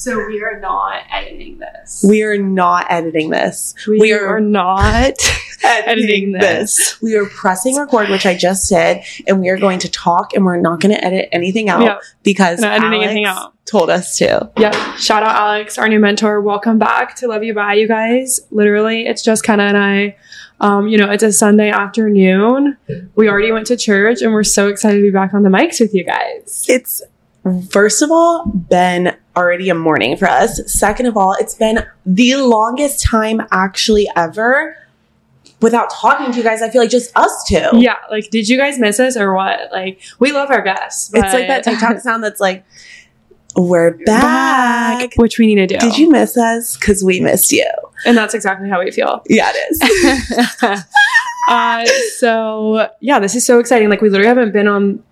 So we are not editing this. We are not editing this. We, we are, are not editing this. We are pressing record, which I just did, and we are going to talk, and we're not going to edit anything out Yeah. because Not editing Alex anything out. told us to. Yeah. Shout out Alex, our new mentor. Welcome back to Love You Bye, you guys. Literally, it's just Kenna and I. Um, you know, it's a Sunday afternoon. We already went to church and we're so excited to be back on the mics with you guys. It's first of all been already a morning for us. Second of all, it's been the longest time actually ever without talking to you guys. I feel like just us two. Yeah, like, did you guys miss us or what? Like, we love our guests. It's like that TikTok sound that's like, "We're back." which we need to do. Did you miss us? Because we missed you. And that's exactly how we feel. Yeah, it is. uh, so yeah, this is so exciting. Like we literally haven't been on.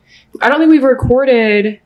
I don't think we've recorded.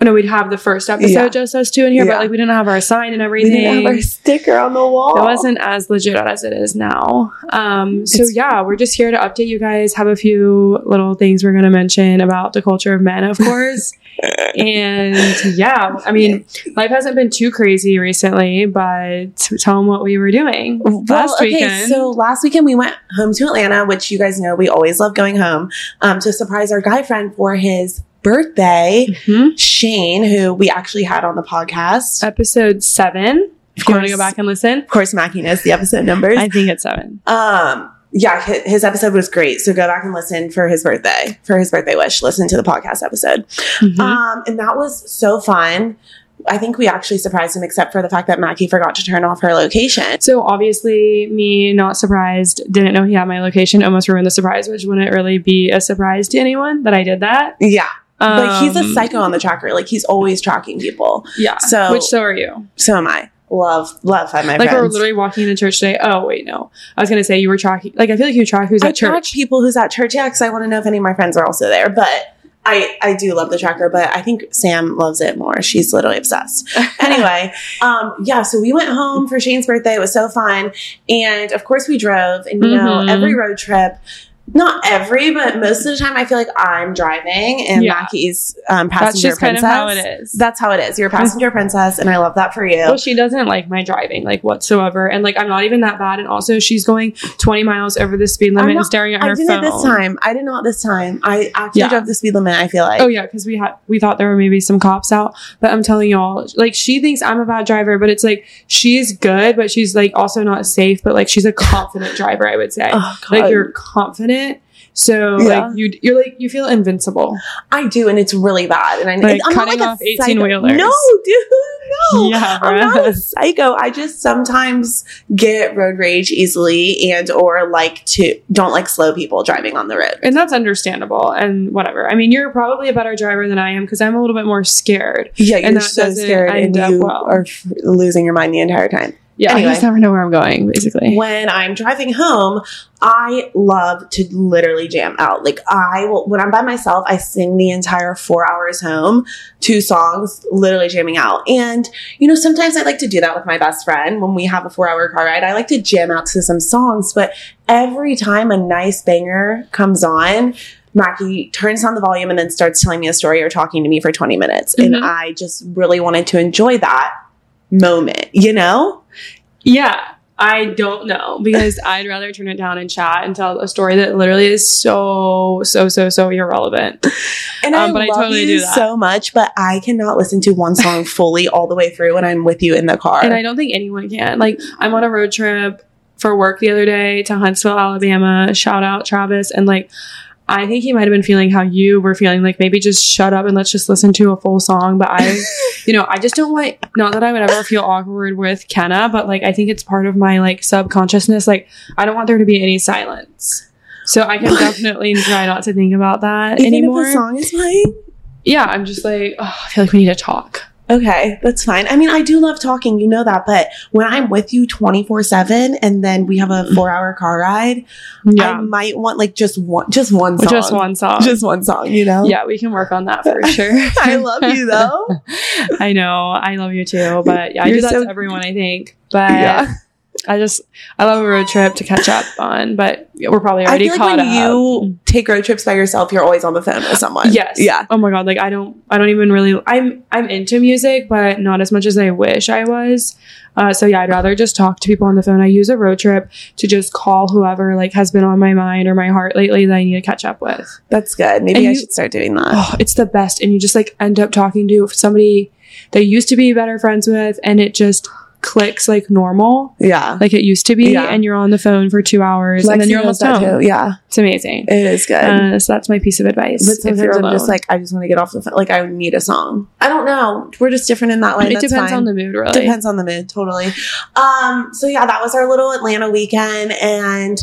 Oh, no, we'd have the first episode Yeah. just us two in here, Yeah. but like we didn't have our sign and everything. we didn't have our sticker on the wall. it wasn't as legit as it is now. Um, so It's- yeah, we're just here to update you guys. Have a few little things we're going to mention about the culture of men, of course. and yeah, I mean, life hasn't been too crazy recently, but tell them what we were doing last weekend. So last weekend we went home to Atlanta, which you guys know we always love going home, um, to surprise our guy friend for his birthday. Mhm. Shane, who we actually had on the podcast. episode seven. If you want to go back and listen, of course, Mackie knows the episode numbers. I think it's seven. um, yeah, his episode was great. So go back and listen for his birthday, for his birthday wish. Listen to the podcast episode. Mhm. Um, and that was so fun. I think we actually surprised him, except for the fact that Mackie forgot to turn off her location. so obviously, me not surprised, didn't know he had my location, almost ruined the surprise, which wouldn't really be a surprise to anyone that I did that. Yeah, but he's a Um, psycho on the tracker. Like he's always tracking people. Yeah. So- which so are you? So am I. Love, love have my Like we're literally walking into church today. Oh wait, no. I was gonna say you were tracking. Like I feel like you track who's I at track church. people who's at church, yeah, because I want to know if any of my friends are also there. But I, I do love the tracker, but I think Sam loves it more. She's literally obsessed. Anyway, um, yeah, so we went home for Shane's birthday. It was so fun. And of course we drove and you know, Mhm. every road trip, not every, but most of the time I feel like I'm driving and Yeah. Mackie's um, That's passenger just kind princess. of how it is. That's how it is. You're a passenger princess, and I love that for you. well, she doesn't like my driving like whatsoever, and like I'm not even that bad. And also, she's going 20 miles over the speed limit I'm and staring at I her did phone. it this time. I did not this time. I actually Yeah. drove the speed limit. I feel like. Oh yeah, because we had we thought there were maybe some cops out, but I'm telling y'all, like she thinks I'm a bad driver, but it's like she's good, but she's like also not safe, but like she's a confident driver, I would say. Oh, like you're confident, so Yeah. like you you're like you feel invincible. I do, and it's really bad. And I Like I'm not cutting like off 18 psycho. wheelers. No, dude, no. Yeah, I'm not a psycho. I just sometimes get road rage easily, and or like to don't like slow people driving on the road. And that's understandable and whatever. I mean, you're probably a better driver than I am because I'm a little bit more scared. Yeah, you're And so scared, and you well. are f- losing your mind the entire time. Yeah, Anyway. I just never know where I'm going, basically. when I'm driving home, I love to literally jam out. Like I will, when I'm by myself, I sing the entire four hours home, two songs, literally jamming out. And, you know, sometimes I like to do that with my best friend when we have a four hour car ride. I like to jam out to some songs, but every time a nice banger comes on, Mackie turns on the volume and then starts telling me a story or talking to me for 20 minutes. And Mhm. I just really wanted to enjoy that moment, you know? Yeah, I don't know because I'd rather turn it down and chat and tell a story that literally is so so so so irrelevant. And Um, I but I love totally you do that. so much, but I cannot listen to one song fully all the way through when I'm with you in the car. And I don't think anyone can. Like I'm on a road trip for work the other day to Huntsville, Alabama. Shout out Travis and like I think he might have been feeling how you were feeling like maybe just shut up and let's just listen to a full song. But I, you know, I just don't want, not that I would ever feel awkward with Kenna, but like I think it's part of my like subconsciousness. Like I don't want there to be any silence. So I can definitely try not to think about that Even anymore. if the song is playing. yeah, I'm just like, oh, I feel like we need to talk. Okay, that's fine. I mean, I do love talking, you know that, but when I'm with you 24 7 and then we have a mm. four hour car ride, I might want like just one, just one song. Just one song. Just one song, you know? yeah, we can work on that for sure. I love you though. I know. I love you too. But yeah, I You're do that so- to everyone, I think. But Yeah. I just I love a road trip to catch up on, but we're probably I already feel like caught when up. you take road trips by yourself, you're always on the phone with someone. Yes. Yeah. Oh my god. Like I don't. I don't even really. I'm. I'm into music, but not as much as I wish I was. Uh, so yeah, I'd rather just talk to people on the phone. I use a road trip to just call whoever like has been on my mind or my heart lately that I need to catch up with. That's good. Maybe And I you- should start doing that. Oh, it's the best, and you just like end up talking to somebody that you used to be better friends with, and it just clicks like normal, yeah. like it used to be, Yeah. and you're on the phone for two hours, and then Lexi you're almost home. too. Yeah. It's amazing. It is good. Uh, so that's my piece of advice. but if sometimes you're I'm alone. just like, I just want to get off the phone. Like, I need a song. I don't know. We're just different in that way. it That's depends fine. on the mood, really. Depends on the mood, totally. Um, so yeah, that was our little Atlanta weekend and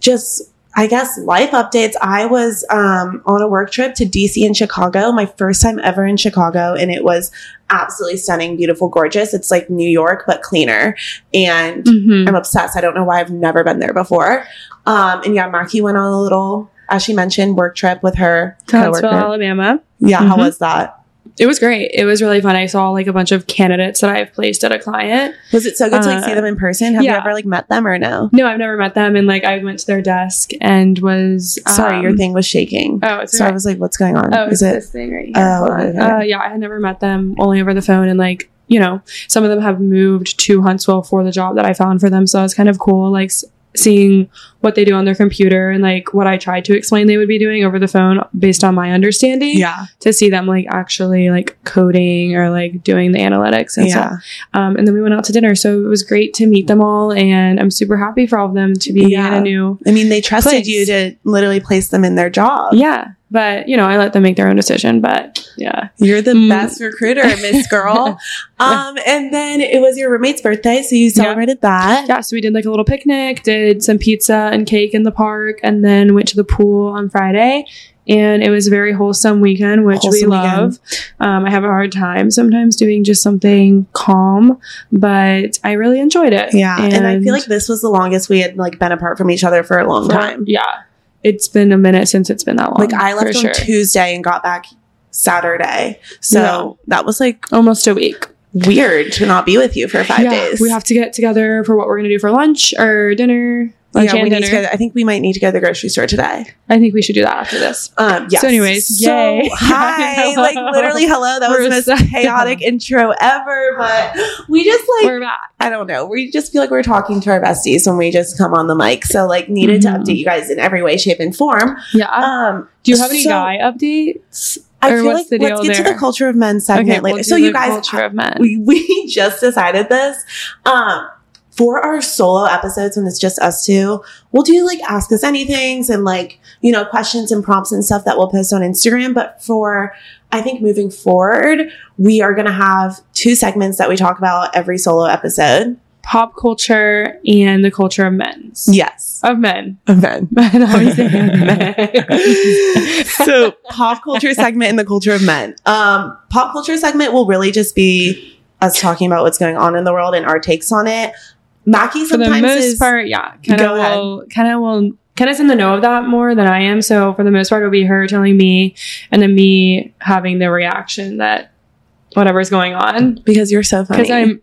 just I guess life updates. I was um on a work trip to DC and Chicago, my first time ever in Chicago, and it was absolutely stunning, beautiful, gorgeous. It's like New York, but cleaner. And Mhm. I'm obsessed. I don't know why I've never been there before. Um, and yeah, Mackie went on a little, as she mentioned, work trip with her Huntsville. Alabama. Yeah, how Mhm. was that? It was great. It was really fun. I saw like a bunch of candidates that I've placed at a client. Was it so good to like Uh, see them in person? Have you ever like met them or no? No, I've never met them, and like I went to their desk and was Sorry, um, your thing was shaking. Oh, it's So I was like, what's going on? Oh, Is it? this thing right here. Oh, okay. Uh, yeah, I had never met them, only over the phone, and like you know, some of them have moved to Huntsville for the job that I found for them, so it's kind of cool, like seeing what they do on their computer and like what I tried to explain they would be doing over the phone based on my understanding. Yeah. To see them like actually like coding or like doing the analytics and stuff. Um, and then we went out to dinner, so it was great to meet them all, and I'm super happy for all of them to be Yeah. in a new I mean, they trusted Place. you to literally place them in their job. yeah. But you know, I let them make their own decision. But yeah, You're the Mm. best recruiter, Miss Girl. um, and then it was your roommate's birthday, so you celebrated that. yeah. So we did like a little picnic, did some pizza and cake in the park, and then went to the pool on Friday. And it was a very wholesome weekend, which we Wholesome weekend. love. Um, I have a hard time sometimes doing just something calm, but I really enjoyed it. Yeah. And, I feel like this was the longest we had like been apart from each other for a long for- time. Yeah, it's been a minute since it's been that long. Like I left on sure. Tuesday and got back Saturday. So that was like almost a week. weird to not be with you for five yeah, days. we have to get together for what we're gonna do for lunch or dinner. Lunch yeah, we need to go, I think we might need to go to the grocery store today. I think we should do that after this. Um, yes. So anyways, so yay. hi, like literally, hello. That We're was the most chaotic intro ever, but we just like we're back. I don't know. We just feel like we're talking to our besties when we just come on the mic. So like needed Mhm. to update you guys in every way, shape, and form. Yeah. Um, do you have any so guy updates? I feel like let's get to the culture of men segment later. we'll so you guys, culture of men. we we just decided this. Um, for our solo episodes when it's just us two, we'll do like ask us anythings and like, you know, questions and prompts and stuff that we'll post on Instagram. But for I think moving forward, we are gonna have two segments that we talk about every solo episode. Pop culture and the culture of men. Yes. Of men. Of men. Men. always men. so pop culture segment and the culture of men. Um, pop culture segment will really just be us talking about what's going on in the world and our takes on it. Mackie for the most is part, yeah. Kind Go of ahead. will kind of will kind of in the know of that more than I am. So for the most part, it'll be her telling me and then me having the reaction that whatever's going on. because you're so funny. Because I'm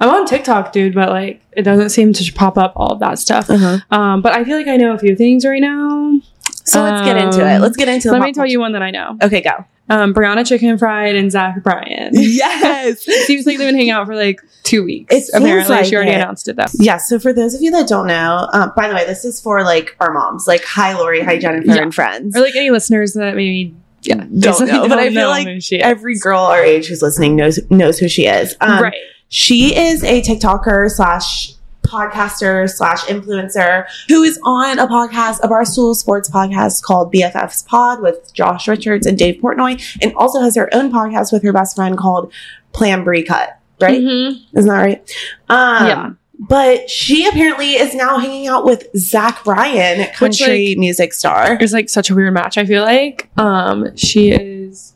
I'm on TikTok, dude, but like it doesn't seem to pop up all of that stuff. uh-huh. Um, but I feel like I know a few things right now. So let's get into it. Let's get into. Let me tell you one that I know. Okay, go. Um, Brianna Chickenfry and Zach Bryan. yes. Seems like they've been hanging out for like two weeks. It Apparently, like she already it. announced it though. Yeah. So for those of you that don't know, um, by the way, this is for like our moms. Like, hi, Lori. Hi, Jennifer, Yeah. and friends. Or like any listeners that maybe yeah Don't know, but I feel like. Every girl our age who's listening knows knows who she is. Um, right. She is a TikToker slash podcaster slash influencer who is on a podcast, a Barstool Sports podcast called BFFs Pod with Josh Richards and Dave Portnoy, and also has her own podcast with her best friend called Plan Bri Uncut. Right? Mhm. Isn't that right? Um, Yeah. But she apparently is now hanging out with Zach Bryan, country music star. It's like such a weird match. I feel like um she is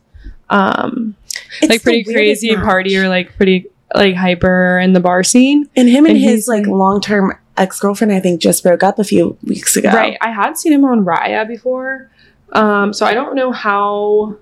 um It's like pretty crazy match. party or like pretty like hyper in the bar scene. And him and, And his like long term ex girlfriend, I think, just broke up a few weeks ago. Right. I had seen him on Raya before. Um so I don't know how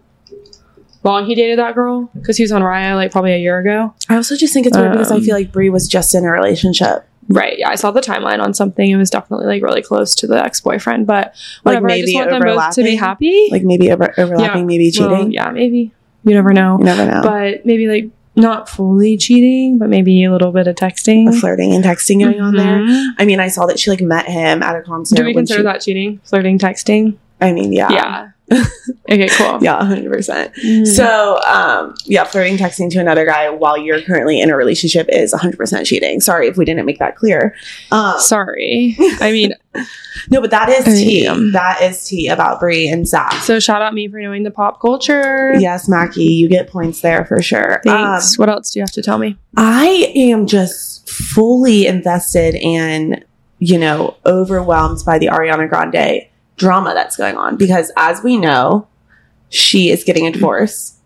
long he dated that girl because he was on Raya like probably a year ago. I also just think it's weird because I Um, feel like Bri was just in a relationship. Right. Yeah, I saw the timeline on something. It was definitely like really close to the ex boyfriend, but Like whatever. I just maybe want them both to be happy. Like maybe over- overlapping, maybe cheating. Well, yeah, maybe. You never know. You never know. But maybe like not fully cheating, but maybe a little bit of texting. flirting and texting going on there. Mhm. I mean, I saw that she like met him at a concert. Do we consider she- that cheating? Flirting, texting? I mean, yeah, Yeah. okay, cool. yeah, hundred percent. Mm. So, um, yeah, flirting, texting to another guy while you're currently in a relationship is 100% cheating. Sorry if we didn't make that clear. Um, Sorry. I mean, no, but that is I tea. am. That is tea about Bri and Zach. so shout out me for knowing the pop culture. Yes, Mackie, you get points there for sure. Thanks. Um, what else do you have to tell me? I am just fully invested and, you know, overwhelmed by the Ariana Grande drama that's going on because, as we know, she is getting a divorce.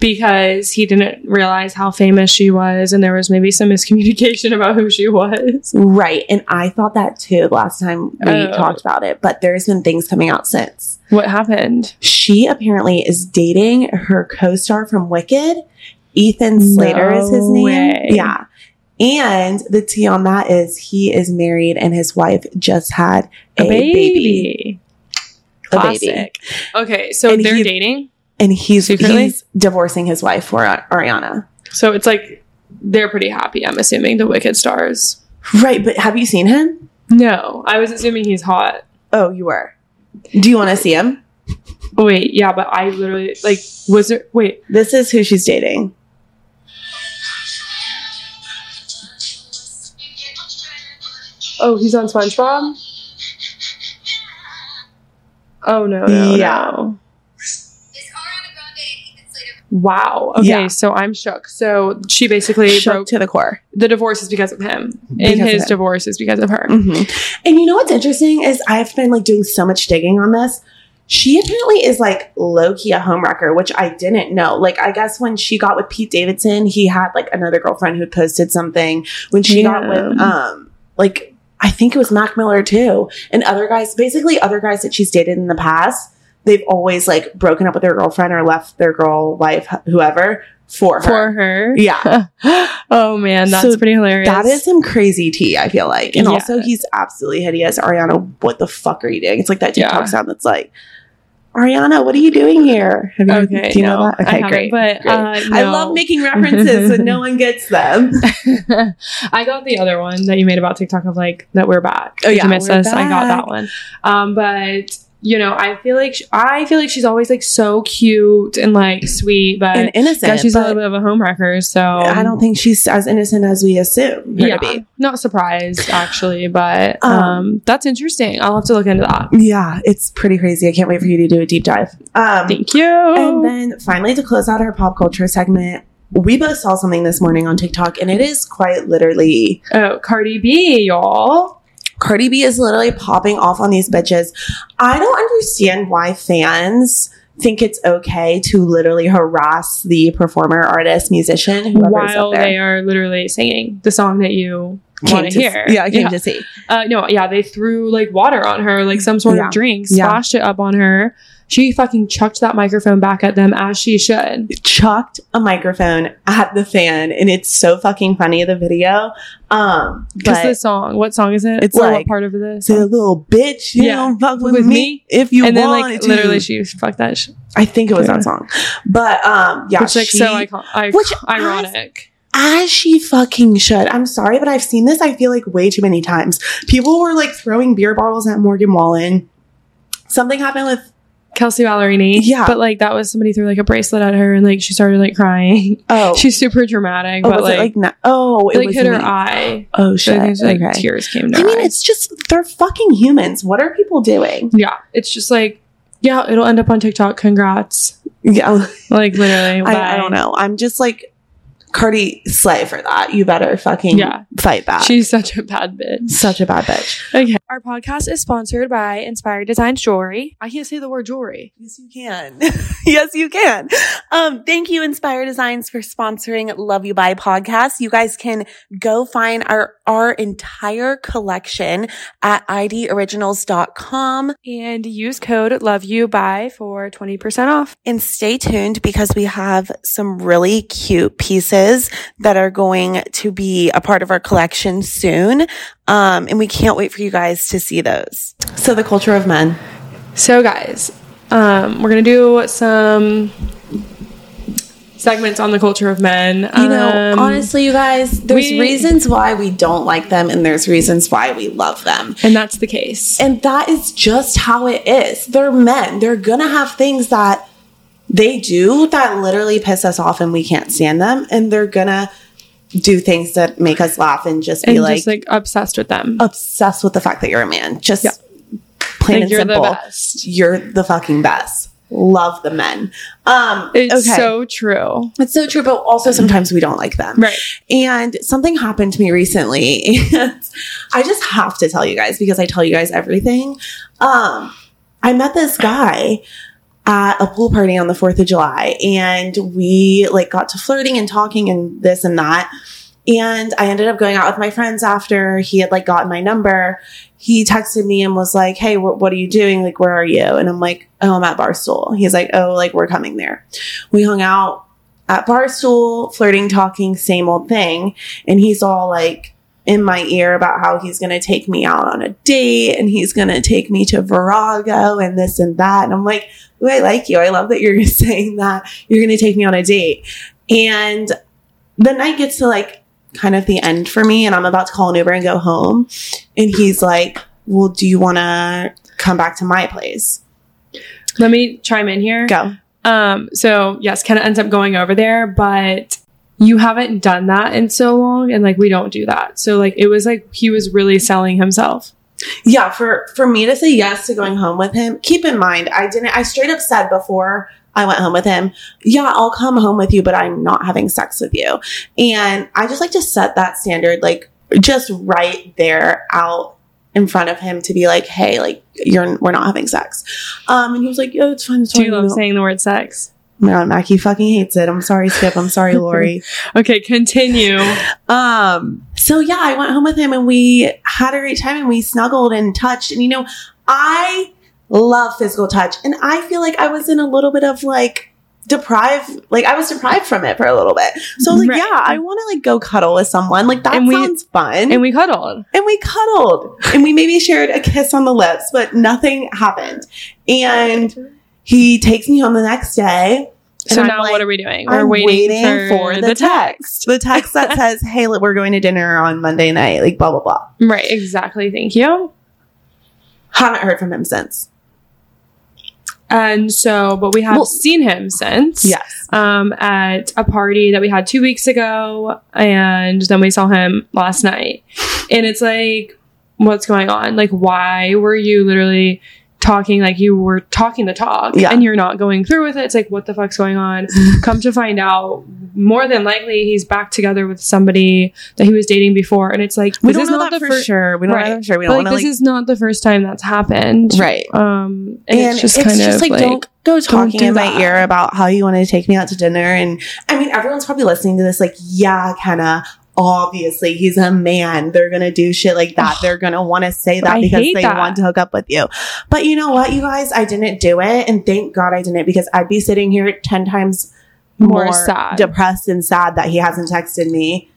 Because he didn't realize how famous she was, and there was maybe some miscommunication about who she was. Right. And I thought that too last time we Oh. talked about it, but there's been things coming out since. What happened? She apparently is dating her co star from Wicked. Ethan Slater is his name. way. Yeah. And the tea on that is he is married and his wife just had a, A baby. baby. A baby. Classic. Okay, so And they're he- dating. And he's, Secretly? he's divorcing his wife for Ariana. So it's like they're pretty happy. I'm assuming the Wicked stars. Right. But have you seen him? No, I was assuming he's hot. Oh, you were. Do you want to see him? Wait, yeah, but I literally like was there. Wait, This is who she's dating. Oh, he's on SpongeBob. Oh no, no, Yeah. no. Is Ariana Grande and Ethan Slater Wow. Okay, Yeah. so I'm shook. So she basically Shook broke to the core. the divorce is because of him, Because and his him. divorce is because of her. hmm And you know what's interesting is I've been like doing so much digging on this. She apparently is like low key a homewrecker, which I didn't know. Like, I guess when she got with Pete Davidson, he had like another girlfriend who posted something. When she got with, um, like, I think it was Mac Miller too, and other guys, basically other guys that she's dated in the past, they've always like broken up with their girlfriend or left their girl, wife, whoever for her. For her. Yeah. oh man, that's So pretty hilarious. That is some crazy tea, I feel like. And Yeah. also, he's absolutely hideous. Ariana, what the fuck are you doing? It's like that TikTok Yeah. sound that's like, Ariana, what are you doing here? Have you, Okay, do you know that? Okay, great. but, great. uh, I love making references and no one gets them. I got the other one that you made about TikTok of like that we're back. Oh, yeah, you miss we're us? I got that one. Um, but you know, I feel like sh- I feel like she's always like so cute and like sweet, but and innocent. yeah, she's a little bit of a homewrecker. So I don't think she's as innocent as we assume yeah, not surprised actually, but Um, um, that's interesting. I'll have to look into that. Yeah, it's pretty crazy. I can't wait for you to do a deep dive. Um, Thank you. And then finally, to close out our pop culture segment, we both saw something this morning on TikTok, and it is quite literally oh, Cardi B, y'all. Cardi B is literally popping off on these bitches. I don't understand why fans think it's okay to literally harass the performer, artist, musician, whoever's While up there. they are literally singing the song that you want to hear. Yeah, I came to see. Uh, no, yeah, they threw like water on her, like some sort Yeah. of drink, Yeah. splashed it up on her. She fucking chucked that microphone back at them as she should. Chucked a microphone at the fan, and it's so fucking funny. The video, um, Because the song, what song is it? It's Or what like, part of this? say a little bitch, you Yeah. don't fuck with, With me, me? if you and then like to. literally she fuck that shit. I think it was Yeah. that song, but um, yeah, Which like she, so icon- I- which ironic. as she fucking should. I'm sorry, but I've seen this. I feel like way too many times. People were like throwing beer bottles at Morgan Wallen. Something happened with Kelsea Ballerini. Yeah. But like that was somebody threw like a bracelet at her and like she started like crying. oh, She's super dramatic, oh but like, it like no, oh, it, like was hit her me. eye. Oh shit. it's, like okay. tears came to I mean, eyes. it's just they're fucking humans. What are people doing? Yeah. It's just like, yeah, it'll end up on TikTok. Congrats. Yeah, Like literally. I, I don't know. I'm just like Cardi slay for that. You better fucking Yeah. fight back. She's such a bad bitch. such a bad bitch. Okay. Our podcast is sponsored by Inspired Designs Jewelry. I can't say the word jewelry. Yes, you can. yes, you can. Um, thank you, Inspired Designs, for sponsoring Love You Bye podcast. You guys can go find our, our entire collection at idoriginals.com And use code Love You Bye for 20% off. and stay tuned because we have some really cute pieces pieces that are going to be a part of our collection soon. Um, and we can't wait for you guys to see those. So the culture of men. So, guys, um, we're gonna do some segments on the culture of men. You know, Um, honestly, you guys, there's we- reasons why we don't like them and there's reasons why we love them. and that's the case. And that is just how it is. They're men. They're gonna have things that they do that literally piss us off and we can't stand them. And they're gonna do things that make us laugh and just be like, just like obsessed with them. obsessed with the fact that you're a man. Just Yeah. plain Like, and you're simple. the best. You're the fucking best. Love the men. Um, It's okay. so true. it's so true, but also sometimes we don't like them. Right. And something happened to me recently, and I just have to tell you guys because I tell you guys everything. Um, I met this guy at a pool party on the 4th of July, and we like got to flirting and talking and this and that. And I ended up going out with my friends after he had like gotten my number. He texted me and was like, Hey, wh- what are you doing? Like, where are you? And I'm like, Oh, I'm at Barstool. He's like, Oh, like, we're coming there. We hung out at Barstool, flirting, talking, same old thing. And he's all like in my ear about how he's going to take me out on a date and he's going to take me to Virago and this and that. And I'm like, Ooh, I like you. I love that you're saying that you're going to take me on a date. And the night gets to like kind of the end for me and I'm about to call an Uber and go home. And he's like, well, do you want to come back to my place? Let me chime in here. Go. Um, so yes, Kenna ends up going over there, but you haven't done that in so long, and like we don't do that. So like it was like he was really selling himself. Yeah, for for me to say yes to going home with him, keep in mind I didn't I straight up said before I went home with him, yeah, I'll come home with you, but I'm not having sex with you. And I just like to set that standard like just right there out in front of him to be like, hey, like you're we're not having sex. Um and he was like, Yeah, it's fine, it's Do fine. you love saying the word sex? Man, Mackie fucking hates it. I'm sorry, Skip. I'm sorry, Lori. Okay, continue. Um, so yeah, I went home with him and we had a great time and we snuggled and touched. And you know, I love physical touch and I feel like I was in a little bit of like deprived, like I was deprived from it for a little bit. So I was like, Right. yeah, I want to like go cuddle with someone. Like that And we- sounds fun. and we cuddled. and we cuddled and we maybe shared a kiss on the lips, but nothing happened. And he takes me home the next day. So now like, what are we doing? We're I'm waiting, for, the text. the text that says, "Hey, look, we're going to dinner on Monday night." Like blah blah blah. Right, exactly. Thank you. Haven't heard from him since. And so, but we have Well- seen him since. Yes. Um, at a party that we had two weeks ago, and then we saw him last night. And it's like, what's going on? Like, why were you literally talking like you were talking the talk Yeah. and you're not going through with it? It's like, what the fuck's going on? Come to find out, more than likely, he's back together with somebody that he was dating before. And it's like, We this don't is know not that the for fir- sure. We don't know Right. that for sure. We don't like, want to this like is not the first time that's happened. right. Um, And and, it's just kind of like, don't go talking do in my ear about how you wanted to take me out to dinner. And I mean, everyone's probably listening to this like, yeah, Kenna. Obviously, he's a man. They're gonna do shit like that. They're gonna want to say that I because they that. want to hook up with you. But you know what, you guys? I didn't do it, and thank God I didn't because I'd be sitting here ten times More more, sad. depressed and sad that he hasn't texted me.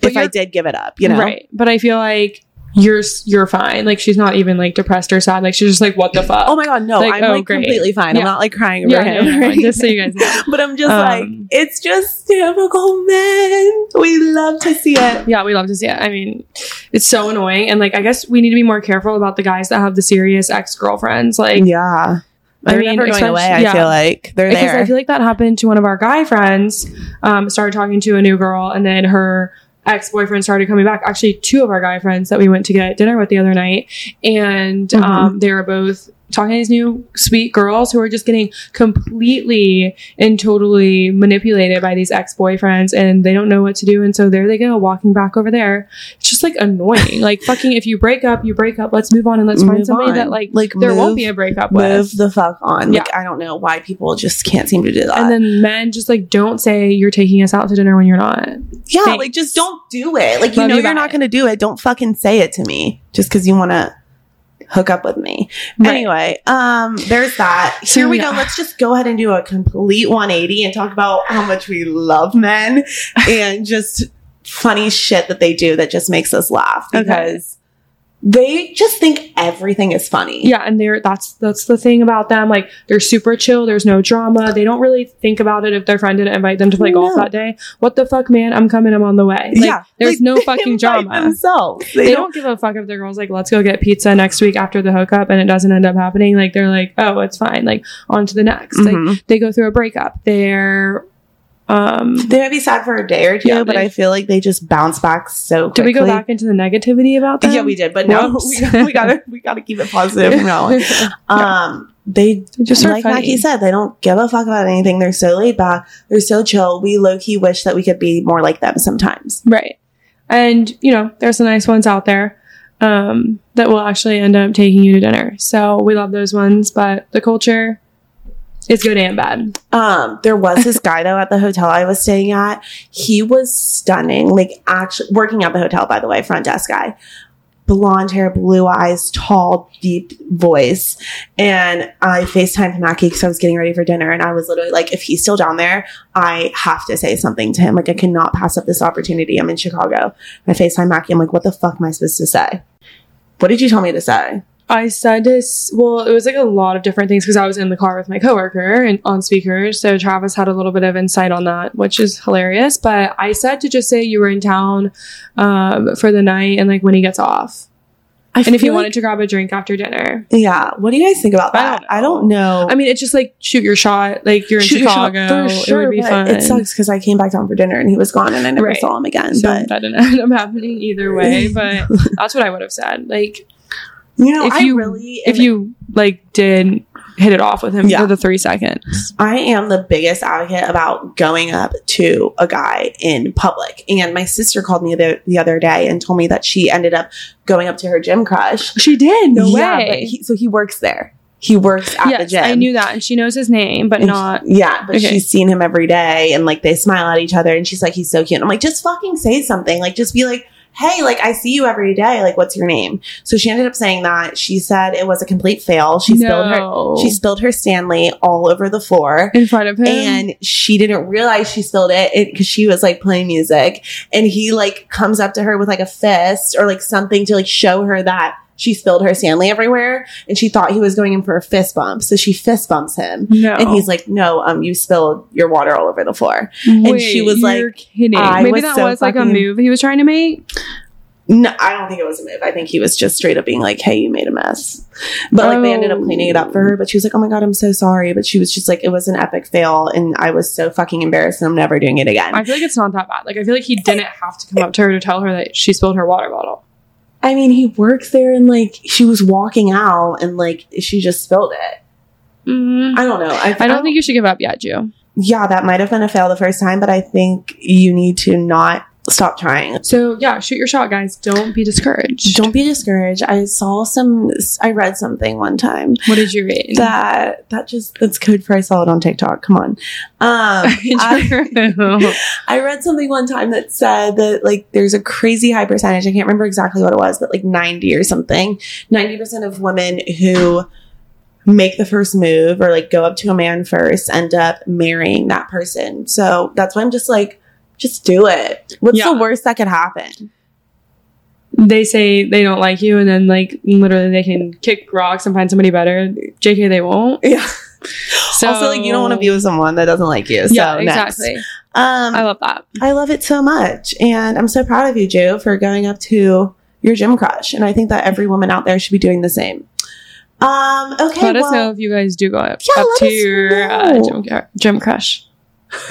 But if I did give it up, you know, Right. But I feel like you're you're fine. Like she's not even like depressed or sad. Like she's just like, what the fuck? Oh my god, no! Like, I'm oh, like great. completely fine. Yeah. I'm not like crying over yeah, him. yeah, or just so you guys know. But I'm just Um, like, it's just typical men. We love to see it. Yeah, we love to see it. I mean, it's so annoying. And like I guess we need to be more careful about the guys that have the serious ex girlfriends. Like Yeah, I they're mean, never going away. I yeah. feel like they're because there. I feel like that happened to one of our guy friends. Um, started talking to a new girl, and then her ex boyfriend started coming back. Actually, two of our guy friends that we went to get dinner with the other night, and Mhm. um, they were both talking to these new sweet girls who are just getting completely and totally manipulated by these ex boyfriends, and they don't know what to do. And so there they go, walking back over there. It's just like annoying. like fucking, if you break up, you break up. Let's move on and let's find somebody on. that like Like, there won't be a breakup Move with. the fuck on. Yeah. Like I don't know why people just can't seem to do that. And then men just like don't say you're taking us out to dinner when you're not. yeah, thanks. like just don't do it. Like you Love know you, you're bye. not going to do it. Don't fucking say it to me just because you want to. Hook up with me. Right. Anyway, um, there's that. Here we go. Let's just go ahead and do a complete 180 and talk about how much we love men and just funny shit that they do that just makes us laugh because they just think everything is funny. Yeah, and they're that's that's the thing about them. Like they're super chill. There's no drama. They don't really think about it if their friend didn't invite them to play golf that day. What the fuck, man? I'm coming. I'm on the way. Like, yeah. there's Like, no fucking drama. Themselves. They, They, don't, give a fuck if the girl's like, let's go get pizza next week after the hookup, and it doesn't end up happening. Like they're like, oh, it's fine. Like on to the next. Like Mhm. they go through a breakup. They're um. They might be sad for a day or two, Yeah, but I feel like they just bounce back so Did we go back into the negativity about that? Yeah, we did, but no, we, we gotta we gotta keep it positive from now on. Um, they just like funny. Mackie said, they don't give a fuck about anything. They're so laid back. They're so chill. We low key wish that we could be more like them sometimes. Right. And, you know, there's some nice ones out there um, that will actually end up taking you to dinner. So we love those ones, but the culture is good and bad. Um, there was this guy though at the hotel I was staying at. He was stunning. Like actually working at the hotel, by the way, front desk guy. Blonde hair, blue eyes, tall, deep voice. And I FaceTimed Mackie because I was getting ready for dinner. And I was literally like, if he's still down there, I have to say something to him. Like, I cannot pass up this opportunity. I'm in Chicago. I FaceTime Mackie. I'm like, what the fuck am I supposed to say? What did you tell me to say? I said this, well, it was like a lot of different things because I was in the car with my coworker and on speakers. So Travis had a little bit of insight on that, which is hilarious. But I said to just say you were in town um, for the night and like when he gets off. I And if you feel wanted to grab a drink after dinner. yeah. What do you guys think about I that? don't I don't know. I mean, it's just like shoot your shot. Like you're in Shoot Chicago. for sure, it would be but fun. It sucks because I came back down for dinner and he was gone and I never Right. saw him again. So but that didn't end up happening either way. But that's what I would have said. Like you know, if I you- really, if you like did hit it off with him Yeah. for the three seconds. I am the biggest advocate about going up to a guy in public. And my sister called me the, the other day and told me that she ended up going up to her gym crush. She did. No Yeah, way. he, so he works there. He works at the yes, gym. I knew that, and she knows his name, but And not. she- yeah, but Okay. she's seen him every day and like they smile at each other and she's like, he's so cute. And I'm like, just fucking say something. Like, just be like, hey, like I see you every day. Like, what's your name? So she ended up saying that. She said it was a complete fail. She spilled her she spilled her Stanley all over the floor. in front of him. And she didn't realize she spilled it because she was like playing music. And he like comes up to her with like a fist or like something to like show her that she spilled her Stanley everywhere. And she thought he was going in for a fist bump. So she fist bumps him. no, And he's like, no, um, you spilled your water all over the floor. and she was like, "You're kidding." I Maybe was that so was like a move he was trying to make. No, I don't think it was a move. I think he was just straight up being like, hey, you made a mess. But like they ended up Oh. cleaning it up for her. But she was like, oh my God, I'm so sorry. But she was just like, it was an epic fail. And I was so fucking embarrassed and I'm never doing it again. I feel like it's not that bad. Like I feel like he didn't have to come up to her to tell her that she spilled her water bottle. I mean, he works there and like she was walking out and like she just spilled it. Mm. I don't know. I, I don't think you should give up yet, Jew. yeah, that might have been a fail the first time, but I think you need to not stop trying. So yeah, shoot your shot, guys. Don't be discouraged. Don't be discouraged. I saw some, I read something one time What did you read? that, that just, that's code for I saw it on TikTok. Come on. Um, I, I read something one time that said that like there's a crazy high percentage. I can't remember exactly what it was, but like 90 or something. 90% of women who make the first move or like go up to a man first end up marrying that person. So that's why I'm just like, just do it. What's Yeah. the worst that could happen? they say they don't like you, and then like literally they can kick rocks and find somebody better. Jk, they won't. Yeah. So also, like you don't want to be with someone that doesn't like you. So yeah, next. exactly. Um, I love that. I love it so much. And I'm so proud of you, Joe, for going up to your gym crush. And I think that every woman out there should be doing the same. Um, okay. Let us know if you guys do go up, Yeah, up to your uh, gym, gym crush.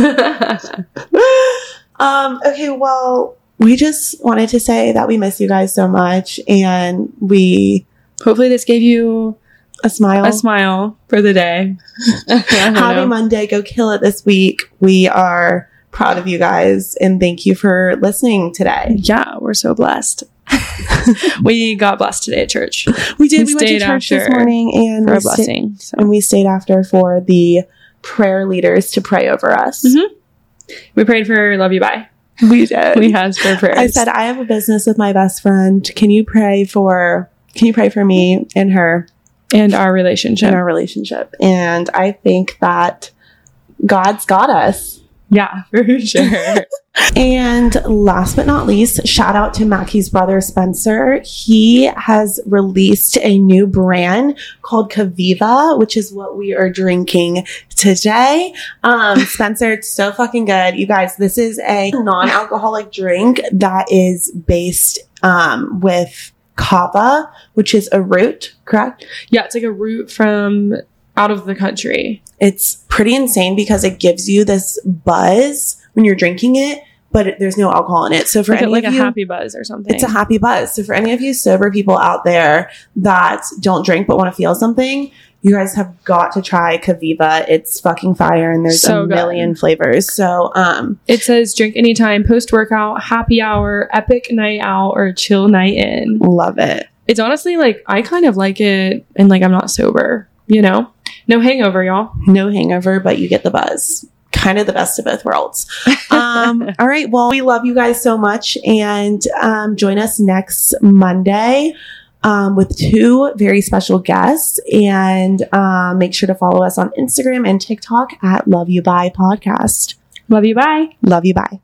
um, okay, well, we just wanted to say that we miss you guys so much and we Hopefully, this gave you a smile. a smile for the day. Happy. Monday. Go kill it this week. We are proud of you guys and thank you for listening today. Yeah, we're so blessed. we got blessed today at church We did. We We, went to church this morning and for we a sta- blessing. So. and we stayed after for the prayer leaders to pray over us. Mhm. We prayed for love you bye. We did. We asked for prayers. I said, I have a business with my best friend. Can you pray for Can you pray for me and her And our relationship. in our relationship? And I think that God's got us. Yeah, for sure. And last but not least, shout out to Mackie's brother Spencer. He has released a new brand called Kaviva, which is what we are drinking today. Um, Spencer, it's so fucking good. You guys, this is a non-alcoholic drink that is based um, with kava, which is a root, correct? yeah, it's like a root from out of the country. It's pretty insane because it gives you this buzz when you're drinking it, but it, there's no alcohol in it. So for Like, a, any like of a you, happy buzz or something. It's a happy buzz. So for any of you sober people out there that don't drink but want to feel something, you guys have got to try Kaviva. It's fucking fire and there's So a good. million flavors. So um It says drink anytime, post workout, happy hour, epic night out, or chill night in. love it. It's honestly like I kind of like it and like I'm not sober, you know? No hangover, y'all. No hangover, but you get the buzz. Kind of the best of both worlds. Um, all right. Well, we love you guys so much and um, join us next Monday. Um, with two very special guests and um, make sure to follow us on Instagram and TikTok at Love You Bye Podcast. Love you. Bye. Love you. Bye.